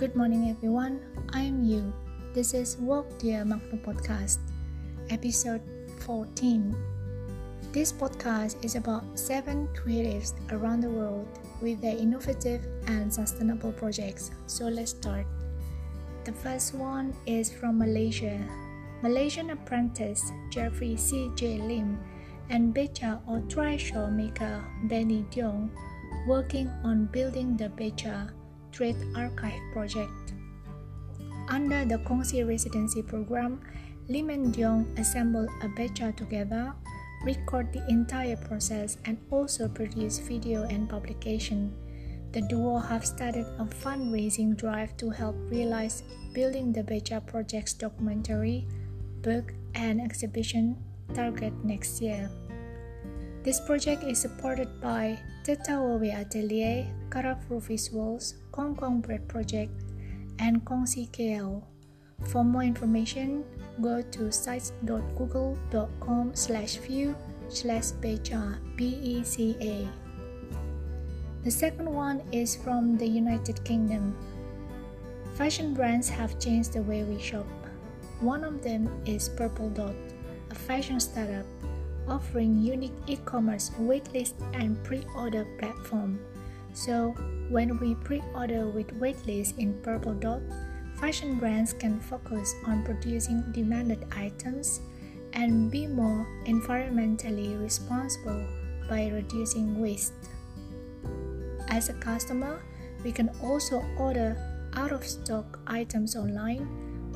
Good morning, everyone. I am you. This is Walk Dear Magno Podcast, episode 14. This podcast is about seven creatives around the world with their innovative and sustainable projects. So let's start. The first one is from Malaysia. Malaysian apprentice Jeffrey C. J. Lim and Beca or trishaw maker Benny Diong working on building the Beca Trade Archive project. Under the Kongsi Residency program, Lim and Diong assembled a Beca together, record the entire process, and also produce video and publication. The duo have started a fundraising drive to help realize Building the Beca Project's documentary, book, and exhibition target next year. This project is supported by Tetawawe Atelier, Carrefour Visuals, Kong Kong Bread Project, and Kongsi KL. For more information, go to sites.google.com slash view slash beca, B-E-C-A. The second one is from the United Kingdom. Fashion brands have changed the way we shop. One of them is Purple Dot, a fashion startup offering unique e-commerce waitlist and pre-order platform. So when we pre-order with waitlist in Purple Dot, fashion brands can focus on producing demanded items and be more environmentally responsible by reducing waste. As a customer, we can also order out of stock items online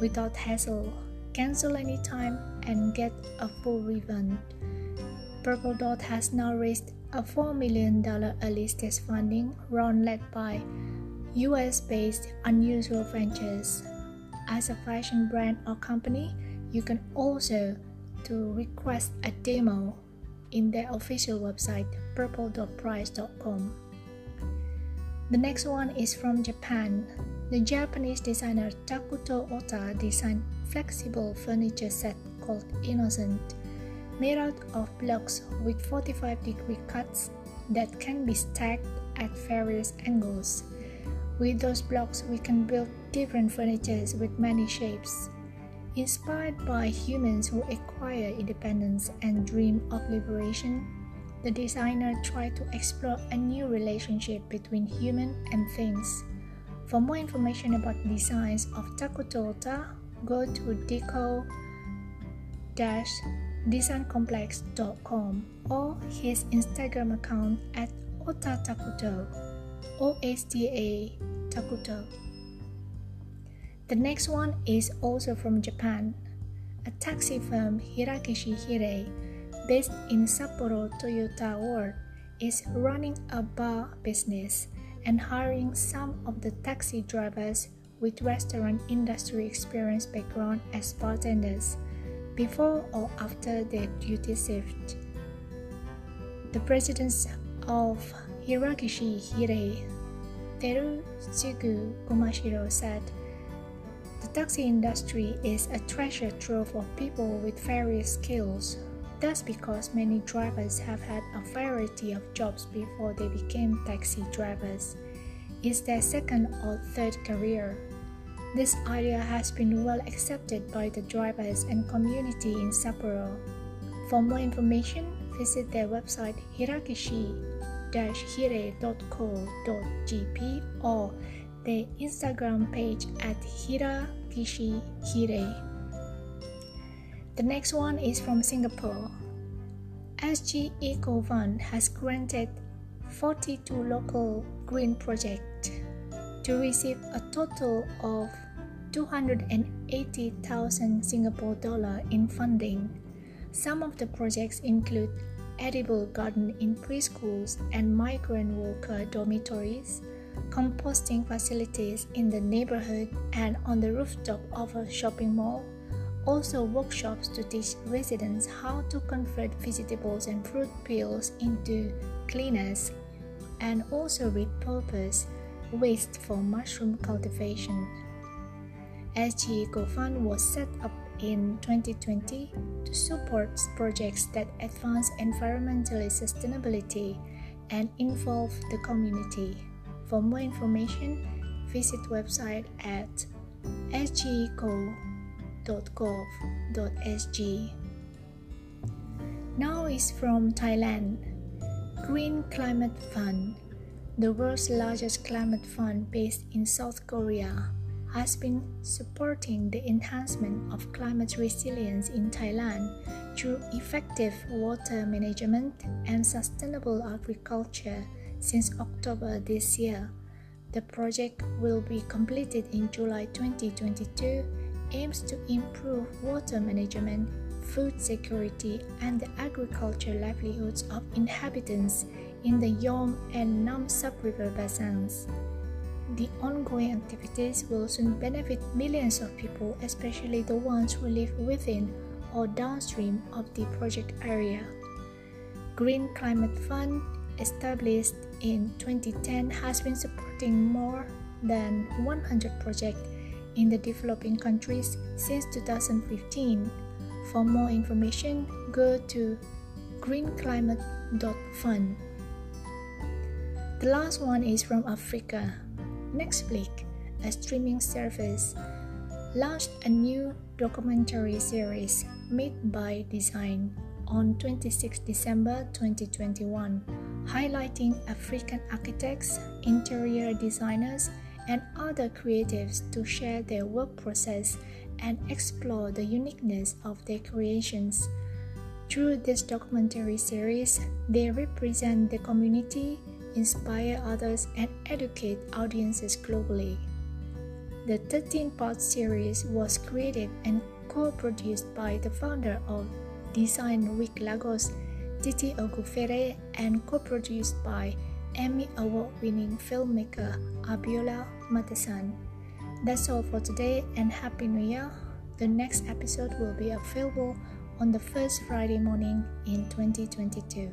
without hassle, cancel anytime, and get a full refund. Purple Dot has now raised a $4 million early stage funding round led by US based Unusual Ventures. As a fashion brand or company, you can also to request a demo in their official website purple.price.com. The next one is from Japan. The Japanese designer Takuto Ota designed flexible furniture set called Innocent made out of blocks with 45 degree cuts that can be stacked at various angles. With those blocks, we can build different furniture with many shapes. Inspired by humans who acquire independence and dream of liberation, the designer tried to explore a new relationship between human and things. For more information about designs of Takuto Ota, go to deco designcomplex.com or his Instagram account at otatakuto, O-S-T-A Takuto. The next one is also from Japan. A taxi firm Hirakishi Hire, based in Sapporo Toyota World, is running a bar business and hiring some of the taxi drivers with restaurant industry experience background as bartenders before or after their duty shift. The presidents of Hirakishi Hire, Terutsugu Kumashiro said, The taxi industry is a treasure trove of people with various skills. That's because many drivers have had a variety of jobs before they became taxi drivers. It's their second or third career. This idea has been well accepted by the drivers and community in Sapporo. For more information, visit their website hirakishi-hire.co.jp or their Instagram page at hirakishihire. The next one is from Singapore. SG Eco has granted 42 local green projects to receive a total of 280,000 Singapore dollar in funding. Some of the projects include edible garden in preschools and migrant worker dormitories, composting facilities in the neighborhood and on the rooftop of a shopping mall, also workshops to teach residents how to convert vegetables and fruit peels into cleaners, and also repurpose waste for mushroom cultivation. SG EcoFund was set up in 2020 to support projects that advance environmental sustainability and involve the community. For more information, visit website at sgeco.gov.sg. Now is from Thailand. Green Climate Fund, the world's largest climate fund based in South Korea, has been supporting the enhancement of climate resilience in Thailand through effective water management and sustainable agriculture since October this year. The project will be completed in July 2022, aims to improve water management, food security, and the agricultural livelihoods of inhabitants in the Yom and Nan sub-river basins. The ongoing activities will soon benefit millions of people, especially the ones who live within or downstream of the project area. Green Climate Fund, established in 2010, has been supporting more than 100 projects in the developing countries since 2015. For more information, go to greenclimate.fund. The last one is from Africa. Netflix, a streaming service, launched a new documentary series Made by Design on 26 December 2021, highlighting African architects, interior designers, and other creatives to share their work process and explore the uniqueness of their creations. Through this documentary series, they represent the community, inspire others, and educate audiences globally. The 13 part series was created and co produced by the founder of Design Week Lagos, Titi Ogufere, and co produced by Emmy Award winning filmmaker Abiola Matesan. That's all for today and Happy New Year! The next episode will be available on the first Friday morning in 2022.